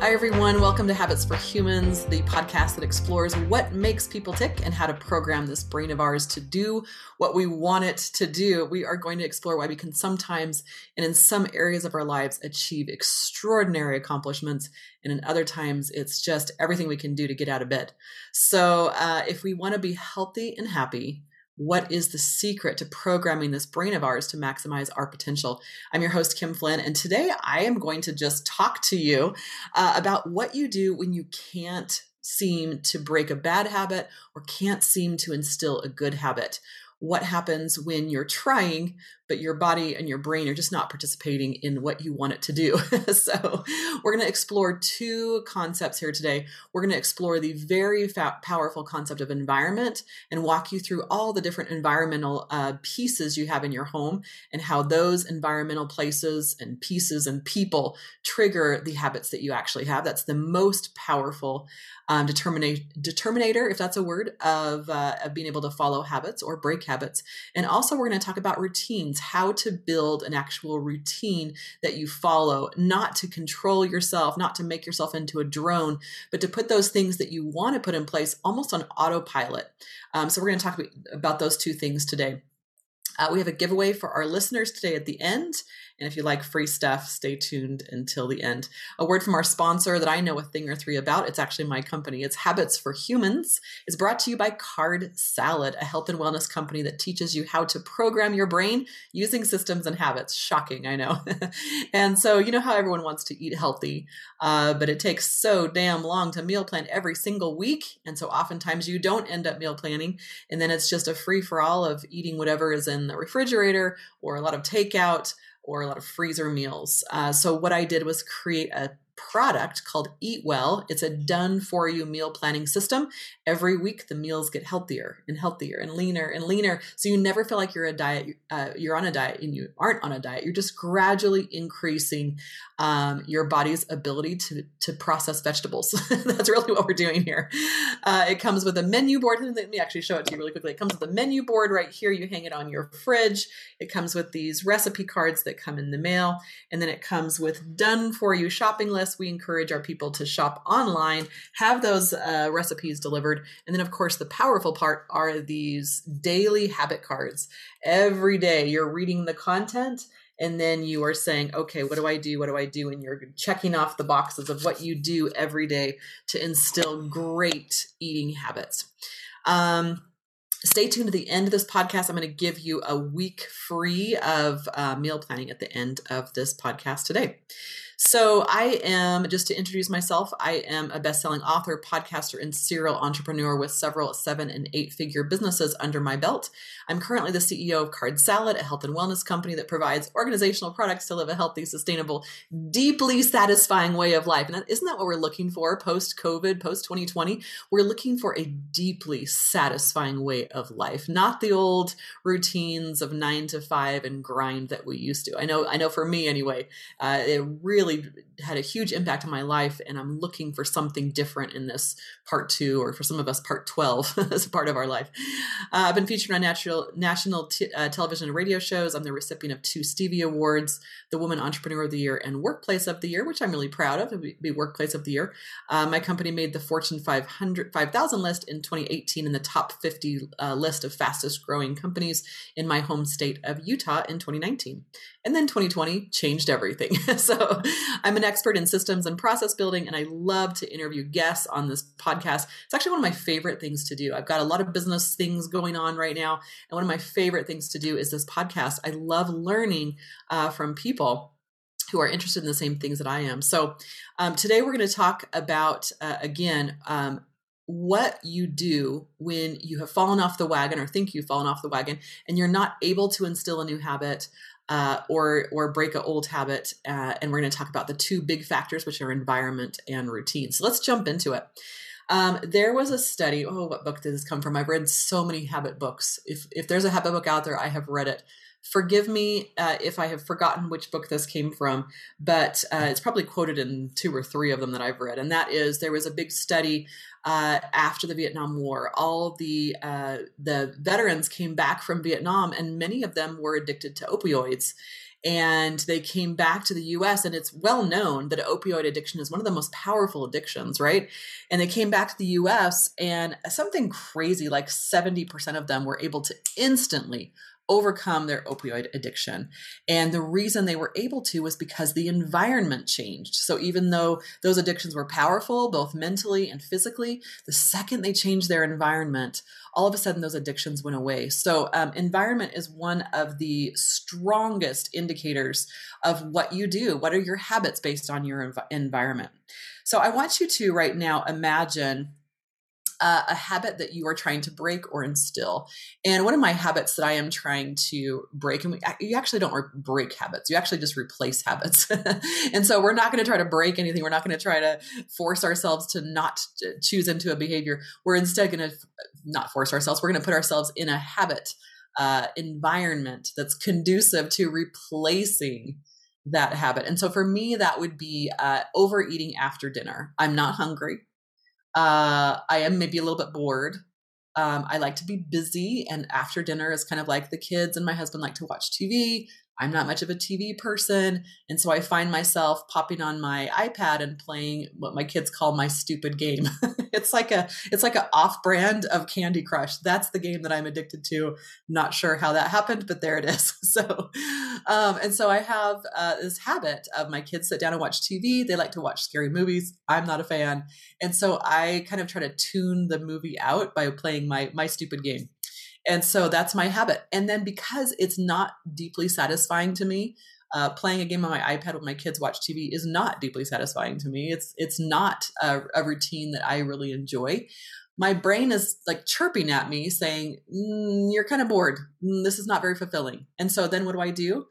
Hi, everyone. Welcome to Habits for Humans, the podcast that explores what makes people tick and how to program this brain of ours to do what we want it to do. We are going to explore why we can sometimes and in some areas of our lives achieve extraordinary accomplishments, and in other times it's just everything we can do to get out of bed. So, uh, if we want to be healthy and happy, what is the secret to programming this brain of ours to maximize our potential? I'm your host, Kim Flynn, and today I am going to just talk to you uh, about what you do when you can't seem to break a bad habit or can't seem to instill a good habit what happens when you're trying, but your body and your brain are just not participating in what you want it to do. so, we're going to explore two concepts here today. We're going to explore the very fa- powerful concept of environment and walk you through all the different environmental uh, pieces you have in your home and how those environmental places and pieces and people trigger the habits that you actually have. That's the most powerful um, determinator, if that's a word, of, uh, of being able to follow habits or break habits. And also, we're going to talk about routines, how to build an actual routine that you follow, not to control yourself, not to make yourself into a drone, but to put those things that you want to put in place almost on autopilot. Um, so, we're going to talk about those two things today. Uh, we have a giveaway for our listeners today at the end. And if you like free stuff, stay tuned until the end. A word from our sponsor that I know a thing or three about. It's actually my company. It's Habits for Humans. It's brought to you by Card Salad, a health and wellness company that teaches you how to program your brain using systems and habits. Shocking, I know. and so, you know how everyone wants to eat healthy, uh, but it takes so damn long to meal plan every single week. And so, oftentimes, you don't end up meal planning. And then it's just a free for all of eating whatever is in the refrigerator or a lot of takeout or a lot of freezer meals. Uh, so what I did was create a product called Eat Well. It's a done for you meal planning system. Every week, the meals get healthier and healthier and leaner and leaner. So you never feel like you're a diet. Uh, you're on a diet and you aren't on a diet. You're just gradually increasing um, your body's ability to to process vegetables. That's really what we're doing here. Uh, it comes with a menu board. Let me actually show it to you really quickly. It comes with a menu board right here. You hang it on your fridge. It comes with these recipe cards that come in the mail, and then it comes with done for you shopping lists. We encourage our people to shop online, have those uh, recipes delivered, and then of course the powerful part are these daily habit cards. Every day you're reading the content and then you are saying okay what do i do? What do i do? And you're checking off the boxes of what you do every day to instill great eating habits. Um, stay tuned to the end of this podcast. I'm going to give you a week free of uh, meal planning at the end of this podcast today so, I am, just to introduce myself, I am a best selling author, podcaster, and serial entrepreneur with several seven and eight figure businesses under my belt. I'm currently the CEO of Card Salad, a health and wellness company that provides organizational products to live a healthy, sustainable, deeply satisfying way of life. And isn't that what we're looking for post COVID, post 2020? We're looking for a deeply satisfying way of life, not the old routines of nine to five and grind that we used to. I know, I know for me anyway, uh, it really really had a huge impact on my life and i'm looking for something different in this part two or for some of us part 12 as a part of our life. Uh, i've been featured on national, national t- uh, television and radio shows. I'm the recipient of two stevie awards the woman entrepreneur of the year and workplace of the year which i'm really proud of to be workplace of the year. Uh, my company made the fortune 500 5000 list in 2018 in the top 50 uh, list of fastest growing companies in my home state of utah in 2019 and then 2020 changed everything. so I'm an expert in systems and process building, and I love to interview guests on this podcast. It's actually one of my favorite things to do. I've got a lot of business things going on right now. And one of my favorite things to do is this podcast. I love learning uh, from people who are interested in the same things that I am. So um, today we're going to talk about, uh, again, um, what you do when you have fallen off the wagon or think you've fallen off the wagon and you're not able to instill a new habit uh, or or break an old habit. Uh, and we're going to talk about the two big factors, which are environment and routine. So let's jump into it. Um, there was a study. Oh, what book did this come from? I've read so many habit books. If if there's a habit book out there, I have read it. Forgive me uh, if I have forgotten which book this came from, but uh, it's probably quoted in two or three of them that I've read. And that is there was a big study uh, after the Vietnam War. All the uh, the veterans came back from Vietnam, and many of them were addicted to opioids. and they came back to the US and it's well known that opioid addiction is one of the most powerful addictions, right? And they came back to the US and something crazy like 70% of them were able to instantly overcome their opioid addiction. And the reason they were able to was because the environment changed. So even though those addictions were powerful, both mentally and physically, the second they changed their environment, all of a sudden those addictions went away. So um, environment is one of the strongest indicators of what you do. What are your habits based on your env- environment? So I want you to right now imagine uh, a habit that you are trying to break or instill. And one of my habits that I am trying to break, and we, you actually don't break habits, you actually just replace habits. and so we're not going to try to break anything. We're not going to try to force ourselves to not choose into a behavior. We're instead going to not force ourselves, we're going to put ourselves in a habit uh, environment that's conducive to replacing that habit. And so for me, that would be uh, overeating after dinner. I'm not hungry. Uh, I am maybe a little bit bored. Um, I like to be busy, and after dinner is kind of like the kids and my husband like to watch TV. I'm not much of a TV person. And so I find myself popping on my iPad and playing what my kids call my stupid game. it's like a it's like an off-brand of Candy Crush. That's the game that I'm addicted to. Not sure how that happened, but there it is. So um, and so I have uh, this habit of my kids sit down and watch TV. They like to watch scary movies. I'm not a fan. And so I kind of try to tune the movie out by playing my my stupid game. And so that's my habit. And then because it's not deeply satisfying to me, uh, playing a game on my iPad with my kids watch TV is not deeply satisfying to me. It's it's not a, a routine that I really enjoy. My brain is like chirping at me, saying, mm, "You're kind of bored. Mm, this is not very fulfilling." And so then what do I do?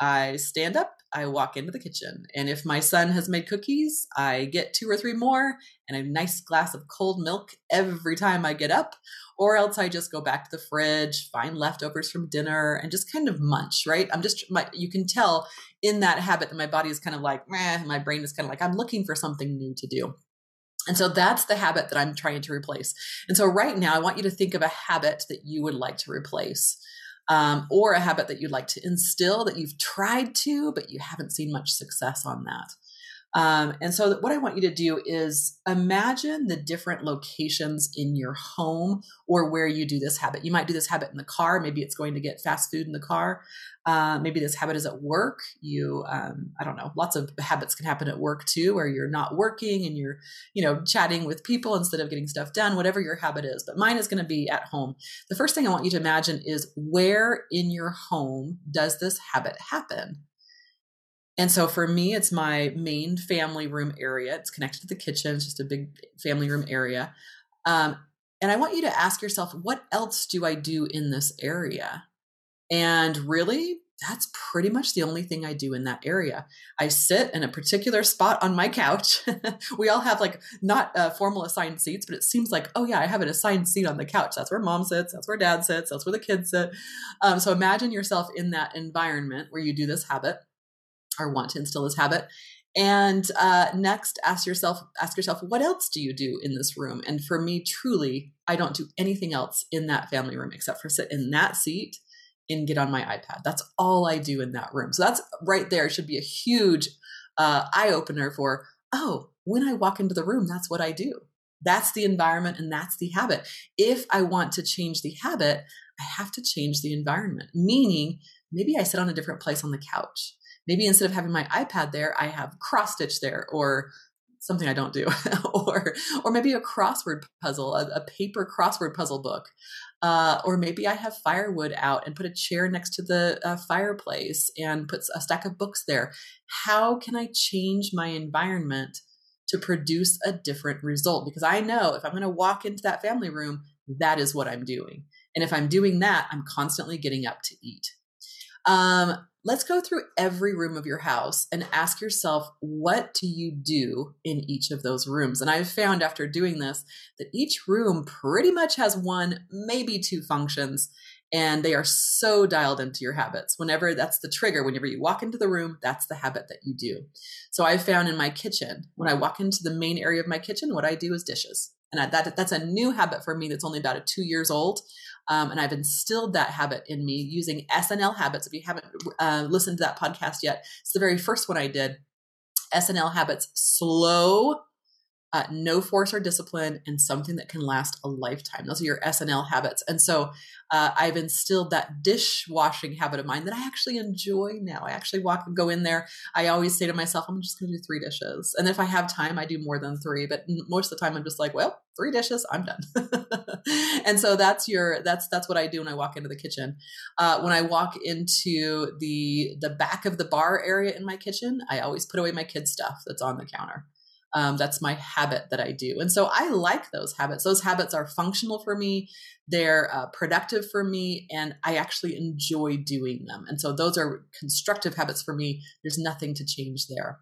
I stand up, I walk into the kitchen, and if my son has made cookies, I get two or three more and a nice glass of cold milk every time I get up or else I just go back to the fridge, find leftovers from dinner, and just kind of munch. Right? I'm just my. You can tell in that habit that my body is kind of like, meh, my brain is kind of like, I'm looking for something new to do. And so that's the habit that I'm trying to replace. And so right now, I want you to think of a habit that you would like to replace. Um, or a habit that you'd like to instill that you've tried to, but you haven't seen much success on that. Um, and so, what I want you to do is imagine the different locations in your home or where you do this habit. You might do this habit in the car. Maybe it's going to get fast food in the car. Uh, maybe this habit is at work. You, um, I don't know, lots of habits can happen at work too, where you're not working and you're, you know, chatting with people instead of getting stuff done, whatever your habit is. But mine is going to be at home. The first thing I want you to imagine is where in your home does this habit happen? And so for me, it's my main family room area. It's connected to the kitchen. It's just a big family room area. Um, and I want you to ask yourself, what else do I do in this area? And really, that's pretty much the only thing I do in that area. I sit in a particular spot on my couch. we all have like not uh, formal assigned seats, but it seems like, oh yeah, I have an assigned seat on the couch. That's where mom sits. That's where dad sits. That's where the kids sit. Um, so imagine yourself in that environment where you do this habit or want to instill this habit. And uh, next ask yourself ask yourself what else do you do in this room? And for me truly i don't do anything else in that family room except for sit in that seat and get on my ipad. That's all i do in that room. So that's right there should be a huge uh, eye opener for oh when i walk into the room that's what i do. That's the environment and that's the habit. If i want to change the habit i have to change the environment. Meaning maybe i sit on a different place on the couch maybe instead of having my iPad there, I have cross stitch there or something I don't do, or or maybe a crossword puzzle, a, a paper crossword puzzle book, uh, or maybe I have firewood out and put a chair next to the uh, fireplace and put a stack of books there. How can I change my environment to produce a different result? Because I know if I'm going to walk into that family room, that is what I'm doing, and if I'm doing that, I'm constantly getting up to eat. Um, let's go through every room of your house and ask yourself what do you do in each of those rooms? And i've found after doing this that each room pretty much has one maybe two functions and they are so dialed into your habits. Whenever that's the trigger. Whenever you walk into the room that's the habit that you do. So i found in my kitchen when i walk into the main area of my kitchen what i do is dishes. And that that's a new habit for me that's only about a two years old Um, and I've instilled that habit in me using SNL habits. If you haven't uh, listened to that podcast yet, it's the very first one I did. SNL habits, slow, uh, no force or discipline, and something that can last a lifetime. Those are your SNL habits. And so uh, I've instilled that dishwashing habit of mine that I actually enjoy now. I actually walk and go in there. I always say to myself, I'm just going to do three dishes. And if I have time, I do more than three. But most of the time, I'm just like, well, three dishes, I'm done. and so that's your that's that's what I do when I walk into the kitchen. Uh, when I walk into the the back of the bar area in my kitchen, I always put away my kids' stuff that's on the counter. Um, that's my habit that I do. And so I like those habits. Those habits are functional for me, they're uh, productive for me, and I actually enjoy doing them. And so those are constructive habits for me. There's nothing to change there.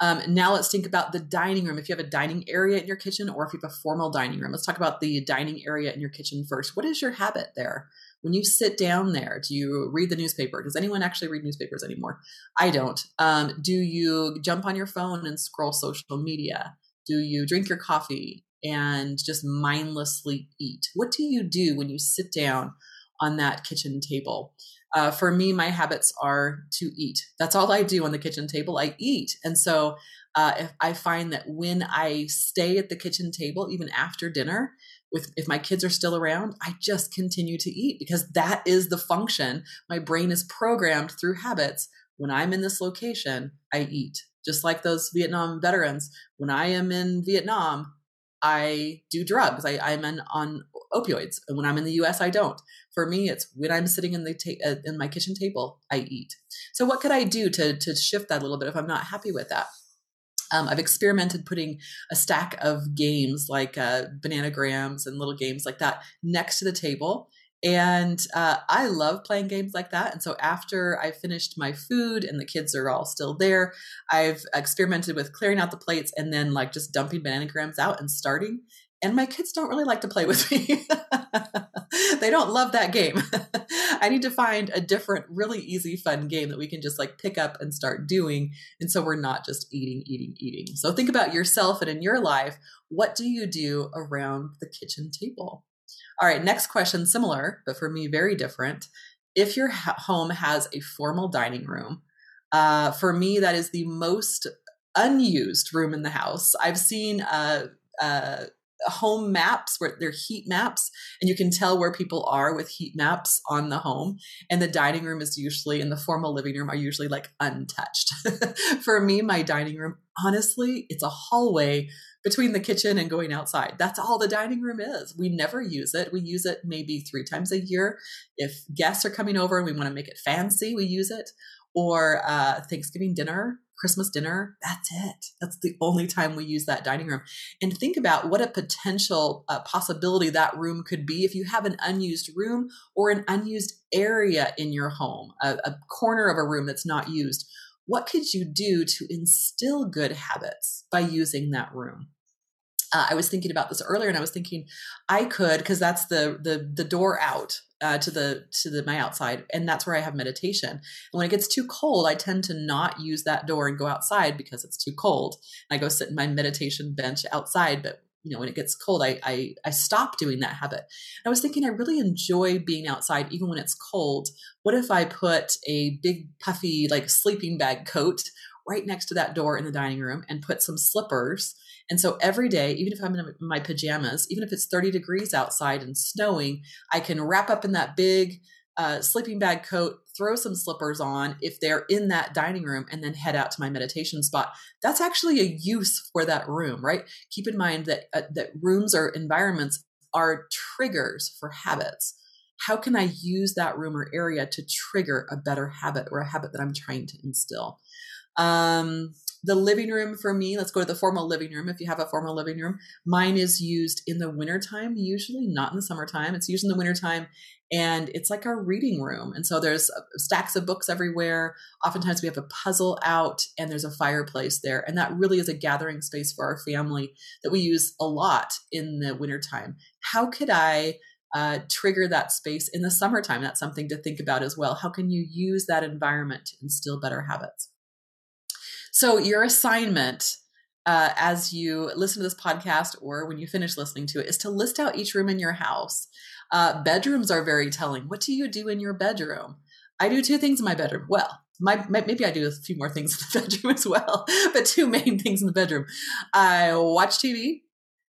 Um, now let's think about the dining room. If you have a dining area in your kitchen or if you have a formal dining room, let's talk about the dining area in your kitchen first. What is your habit there? When you sit down there, do you read the newspaper? Does anyone actually read newspapers anymore? I don't. Um, do you jump on your phone and scroll social media? Do you drink your coffee and just mindlessly eat? What do you do when you sit down on that kitchen table? Uh, for me, my habits are to eat. That's all I do on the kitchen table. I eat. And so uh, I find that when I stay at the kitchen table, even after dinner, with if my kids are still around, I just continue to eat because that is the function. My brain is programmed through habits. When I'm in this location, I eat. Just like those Vietnam veterans, when I am in Vietnam, I do drugs. I, I'm in, on opioids. And when I'm in the US, I don't. For me, it's when I'm sitting in the ta- uh, in my kitchen table, I eat. So what could I do to to shift that a little bit if I'm not happy with that? Um, I've experimented putting a stack of games like uh, bananagrams and little games like that next to the table. And uh, I love playing games like that. And so after I finished my food and the kids are all still there, I've experimented with clearing out the plates and then like just dumping bananagrams out and starting and my kids don't really like to play with me. they don't love that game. I need to find a different, really easy, fun game that we can just like pick up and start doing. And so we're not just eating, eating, eating. So think about yourself and in your life, what do you do around the kitchen table? All right, next question, similar, but for me, very different. If your home has a formal dining room, uh, for me, that is the most unused room in the house. I've seen uh, uh, home maps where they're heat maps and you can tell where people are with heat maps on the home and the dining room is usually in the formal living room are usually like untouched. For me my dining room honestly it's a hallway between the kitchen and going outside. That's all the dining room is. We never use it. We use it maybe three times a year. If guests are coming over and we want to make it fancy we use it. Or uh, thanksgiving dinner Christmas dinner, that's it. That's the only time we use that dining room. And think about what a potential uh, possibility that room could be if you have an unused room or an unused area in your home, a, a corner of a room that's not used. What could you do to instill good habits by using that room? uh, I was thinking about this earlier, and I was thinking I could because that's the the the door out uh, to the to the my outside, and that's where I have meditation. And when it gets too cold, I tend to not use that door and go outside because it's too cold. I go sit in my meditation bench outside, but you know when it gets cold I, I i stop doing that habit i was thinking i really enjoy being outside even when it's cold what if i put a big puffy like sleeping bag coat right next to that door in the dining room and put some slippers and so every day, even if I'm in my pajamas, even if it's 30 degrees outside and snowing, I can wrap up in that big uh, sleeping bag coat, throw some slippers on if they're in that dining room, and then head out to my meditation spot. That's actually a use for that room, right? Keep in mind that uh, that rooms or environments are triggers for habits. How can I use that room or area to trigger a better habit or a habit that I'm trying to instill? Um, the living room for me, let's go to the formal living room. If you have a formal living room, mine is used in the wintertime, usually not in the summertime. It's used in the wintertime and it's like our reading room. And so there's uh, stacks of books everywhere. Oftentimes we have a puzzle out and there's a fireplace there. And that really is a gathering space for our family that we use a lot in the wintertime. How could I uh, trigger that space in the summertime? That's something to think about as well. How can you use that environment to instill better habits? So, your assignment uh, as you listen to this podcast or when you finish listening to it is to list out each room in your house. Uh, bedrooms are very telling. What do you do in your bedroom? I do two things in my bedroom. Well, my, maybe I do a few more things in the bedroom as well, but two main things in the bedroom. I watch TV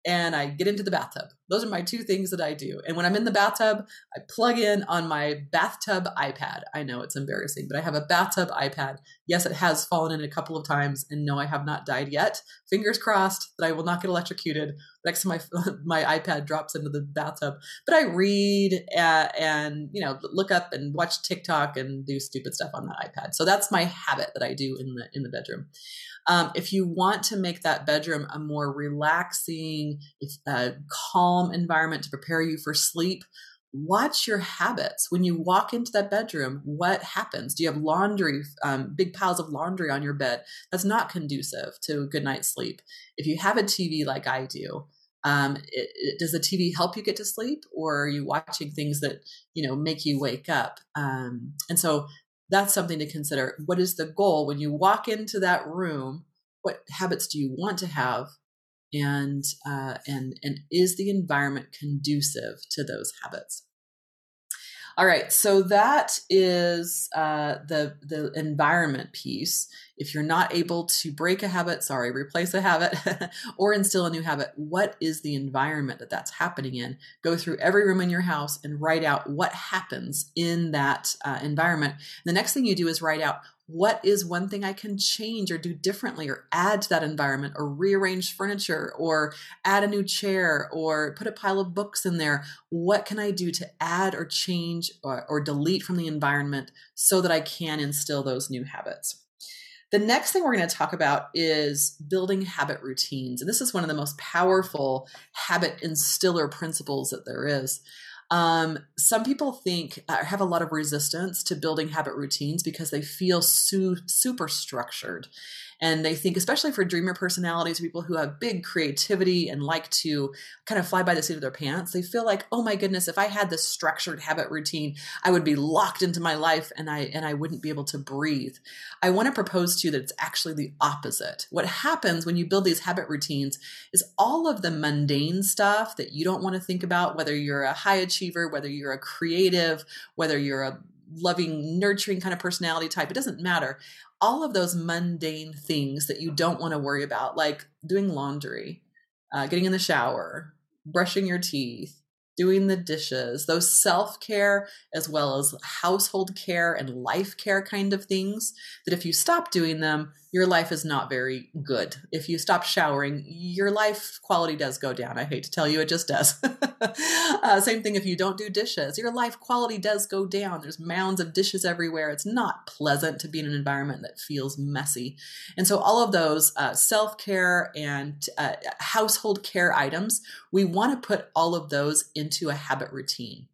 and I get into the bathtub. Those are my two things that I do. And when I'm in the bathtub, I plug in on my bathtub iPad. I know it's embarrassing, but I have a bathtub iPad. Yes, it has fallen in a couple of times, and no, I have not died yet. Fingers crossed that I will not get electrocuted next time my my iPad drops into the bathtub. But I read and you know look up and watch TikTok and do stupid stuff on that iPad. So that's my habit that I do in the in the bedroom. Um, if you want to make that bedroom a more relaxing, uh, calm environment to prepare you for sleep, watch your habits. When you walk into that bedroom what happens? Do you have laundry um, big piles of laundry on your bed? That's not conducive to good night's sleep. If you have a tv like i do um, it, it, does the tv help you get to sleep or are you watching things that you know make you wake up? Um, and so that's something to consider. What is the goal? When you walk into that room? What habits do you want to have, and uh, and and is the environment conducive to those habits? All right, so that is uh, the the environment piece. If you're not able to break a habit, sorry, replace a habit, or instill a new habit, what is the environment that that's happening in? Go through every room in your house and write out what happens in that uh, environment. The next thing you do is write out what is one thing I can change or do differently or add to that environment or rearrange furniture or add a new chair or put a pile of books in there? What can I do to add or change or, or delete from the environment so that I can instill those new habits? The next thing we're going to talk about is building habit routines. And this is one of the most powerful habit instiller principles that there is. Um, some people think uh, have a lot of resistance to building habit routines because they feel su- super structured. And they think, especially for dreamer personalities, people who have big creativity and like to kind of fly by the seat of their pants, they feel like, oh my goodness, if I had this structured habit routine, I would be locked into my life and I and I wouldn't be able to breathe. I want to propose to you that it's actually the opposite. What happens when you build these habit routines is all of the mundane stuff that you don't want to think about, whether you're a high achiever, whether you're a creative, whether you're a loving, nurturing kind of personality type, it doesn't matter. All of those mundane things that you don't want to worry about, like doing laundry, uh, getting in the shower, brushing your teeth, doing the dishes, those self care as well as household care and life care kind of things, that if you stop doing them, your life is not very good. If you stop showering, your life quality does go down. I hate to tell you, it just does. uh, same thing if you don't do dishes, your life quality does go down. There's mounds of dishes everywhere. It's not pleasant to be in an environment that feels messy. And so, all of those uh, self care and uh, household care items, we want to put all of those into a habit routine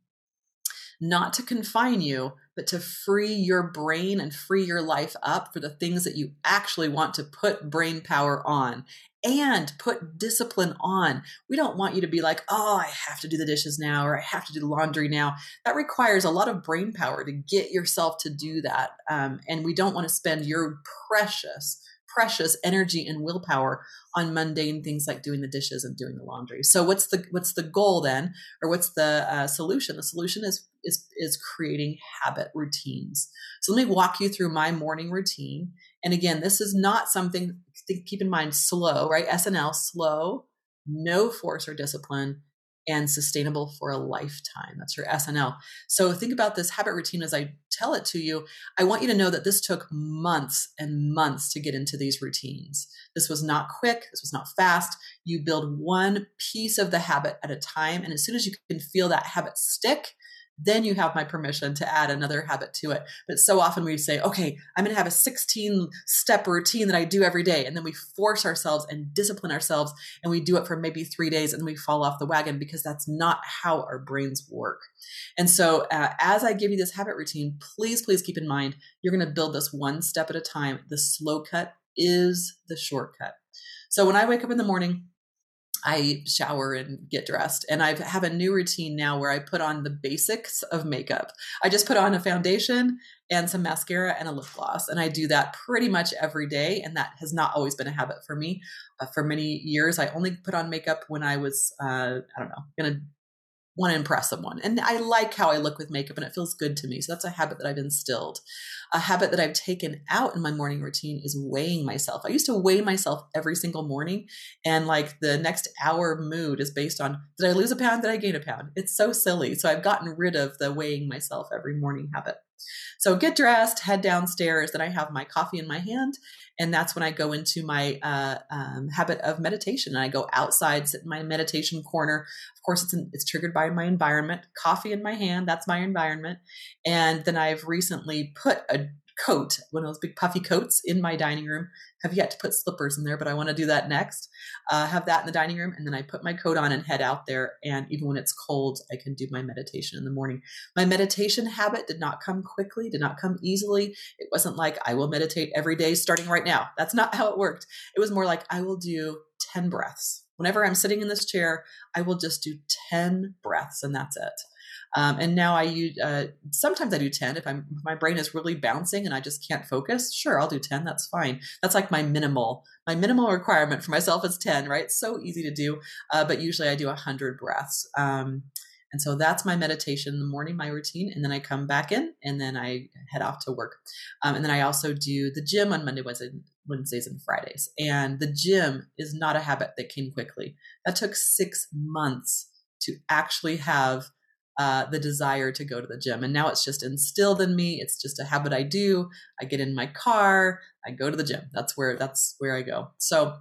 not to confine you, but to free your brain and free your life up for the things that you actually want to put brain power on and put discipline on. We don't want you to be like, oh, I have to do the dishes now or I have to do the laundry now. That requires a lot of brain power to get yourself to do that. Um, and we don't want to spend your precious precious energy and willpower on mundane things like doing the dishes and doing the laundry. So what's the what's the goal then, or what's the uh, solution? The solution is is is creating habit routines. So let me walk you through my morning routine. And again, this is not something to keep in mind slow, right? SNL slow, no force or discipline and sustainable for a lifetime. That's your SNL. So think about this habit routine as I tell it to you. I want you to know that this took months and months to get into these routines. This was not quick, this was not fast. You build one piece of the habit at a time. And as soon as you can feel that habit stick, then you have my permission to add another habit to it. But so often we say, okay, I'm going to have a 16 step routine that I do every day. And then we force ourselves and discipline ourselves and we do it for maybe three days and we fall off the wagon because that's not how our brains work. And so uh, as I give you this habit routine, please, please keep in mind, you're going to build this one step at a time. The slow cut is the shortcut. So when I wake up in the morning, I shower and get dressed. And I have a new routine now where I put on the basics of makeup. I just put on a foundation and some mascara and a lip gloss. And I do that pretty much every day. And that has not always been a habit for me. Uh, for many years, I only put on makeup when I was, uh, I don't know, going to want to impress someone. And I like how I look with makeup and it feels good to me. So that's a habit that I've instilled. A habit that I've taken out in my morning routine is weighing myself. I used to weigh myself every single morning and like the next hour mood is based on did I lose a pound? Did I gain a pound? It's so silly. So I've gotten rid of the weighing myself every morning habit. So get dressed, head downstairs. Then I have my coffee in my hand, and that's when I go into my uh, um, habit of meditation. And I go outside, sit in my meditation corner. Of course, it's it's triggered by my environment. Coffee in my hand, that's my environment. And then I've recently put a coat, one of those big puffy coats in my dining room. Have yet to put slippers in there, but I want to do that next. Uh, have that in the dining room, and then I put my coat on and head out there. And even when it's cold, I can do my meditation in the morning. My meditation habit did not come quickly, did not come easily. It wasn't like I will meditate every day starting right now. That's not how it worked. It was more like I will do 10 breaths. Whenever I'm sitting in this chair, I will just do 10 breaths, and that's it. Um, and now I use, uh, sometimes I do 10 if I'm, my brain is really bouncing and I just can't focus. Sure, I'll do 10. That's fine. That's like my minimal, my minimal requirement for myself is 10, right? So easy to do. Uh, but usually I do 100 breaths. Um, and so that's my meditation in the morning, my routine. And then I come back in and then I head off to work. Um, and then I also do the gym on Monday, Wednesday, Wednesdays and Fridays. And the gym is not a habit that came quickly. That took six months to actually have uh, the desire to go to the gym. And now it's just instilled in me. It's just a habit I do. I get in my car, I go to the gym. That's where that's where I go. So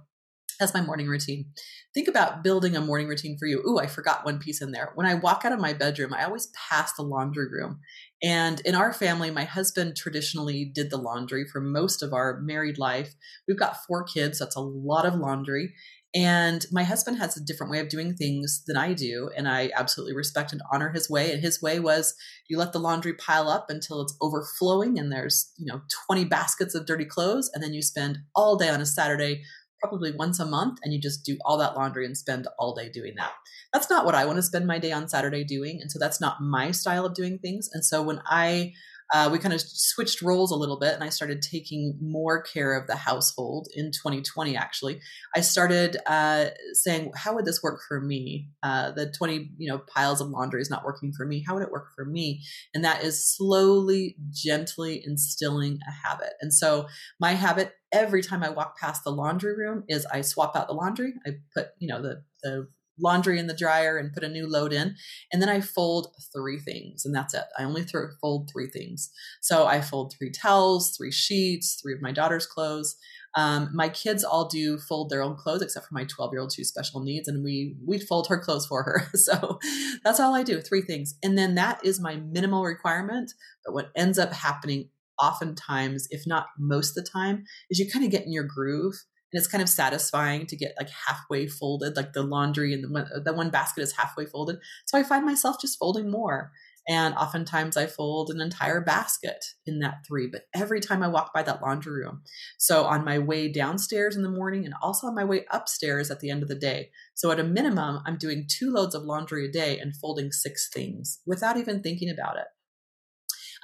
that's my morning routine. Think about building a morning routine for you. Ooh, I forgot one piece in there. When I walk out of my bedroom, I always pass the laundry room. And in our family, my husband traditionally did the laundry for most of our married life. We've got four kids, that's a lot of laundry. And my husband has a different way of doing things than I do. And I absolutely respect and honor his way. And his way was you let the laundry pile up until it's overflowing and there's, you know, 20 baskets of dirty clothes. And then you spend all day on a Saturday, probably once a month, and you just do all that laundry and spend all day doing that. That's not what I want to spend my day on Saturday doing. And so that's not my style of doing things. And so when I uh, we kind of switched roles a little bit and I started taking more care of the household in 2020, actually. I started uh, saying, how would this work for me? Uh, the 20, you know, piles of laundry is not working for me. How would it work for me? And that is slowly, gently instilling a habit. And so my habit every time I walk past the laundry room is I swap out the laundry. I put, you know, the, the laundry in the dryer and put a new load in. And then I fold three things, and that's it. I only throw, fold three things. So I fold three towels, three sheets, three of my daughter's clothes. Um, my kids all do fold their own clothes, except for my 12 year old who special needs, and we we fold her clothes for her. So that's all I do, three things, and then that is my minimal requirement. But what ends up happening oftentimes, if not most of the time, is you kind of get in your groove and it's kind of satisfying to get like halfway folded like the laundry and the one, uh, the one basket is halfway folded. So i find myself just folding more. And oftentimes i fold an entire basket in that three but every time i walk by that laundry room. So on my way downstairs in the morning and also on my way upstairs at the end of the day. So at a minimum i'm doing two loads of laundry a day and folding six things without even thinking about it.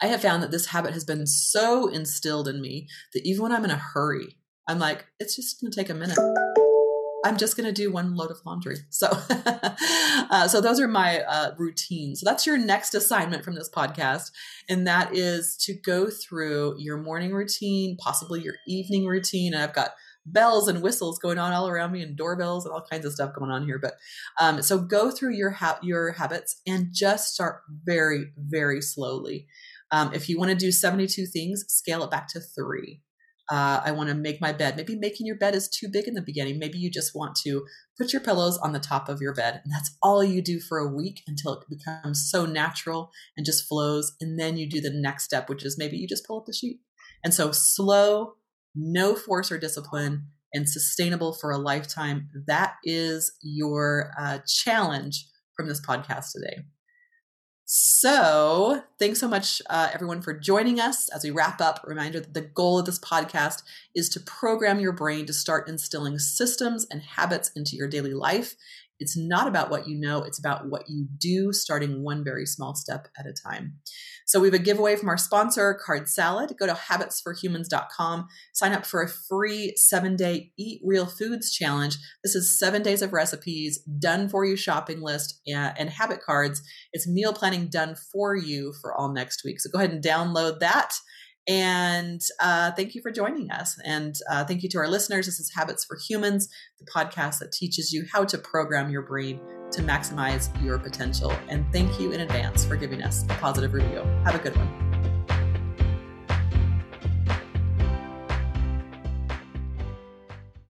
I have found that this habit has been so instilled in me that even when I'm in a hurry, I'm like, it's just going to take a minute. I'm just going to do one load of laundry. So, uh, so those are my uh, routines. So that's your next assignment from this podcast, and that is to go through your morning routine, possibly your evening routine. And I've got bells and whistles going on all around me, and doorbells and all kinds of stuff going on here. But um, so go through your ha- your habits and just start very, very slowly. Um, if you want to do 72 things, scale it back to three uh, I want to make my bed. Maybe making your bed is too big in the beginning. Maybe you just want to put your pillows on the top of your bed. And that's all you do for a week until it becomes so natural and just flows. And then you do the next step, which is maybe you just pull up the sheet. And so slow, no force or discipline, and sustainable for a lifetime. That is your uh, challenge from this podcast today. So, thanks so much, uh, everyone, for joining us as we wrap up. Reminder that the goal of this podcast is to program your brain to start instilling systems and habits into your daily life. It's not about what you know, it's about what you do, starting one very small step at a time. So we have a giveaway from our sponsor, Card Salad. Go to habitsforhumans.com, sign up for a free seven day Eat Real Foods challenge. This is seven days of recipes, done for you shopping list, and, and habit cards. It's meal planning done for you for all next week. So go ahead and download that. And uh, thank you for joining us. And uh, thank you to our listeners. This is Habits for Humans, the podcast that teaches you how to program your brain to maximize your potential. And thank you in advance for giving us a positive review. Have a good one.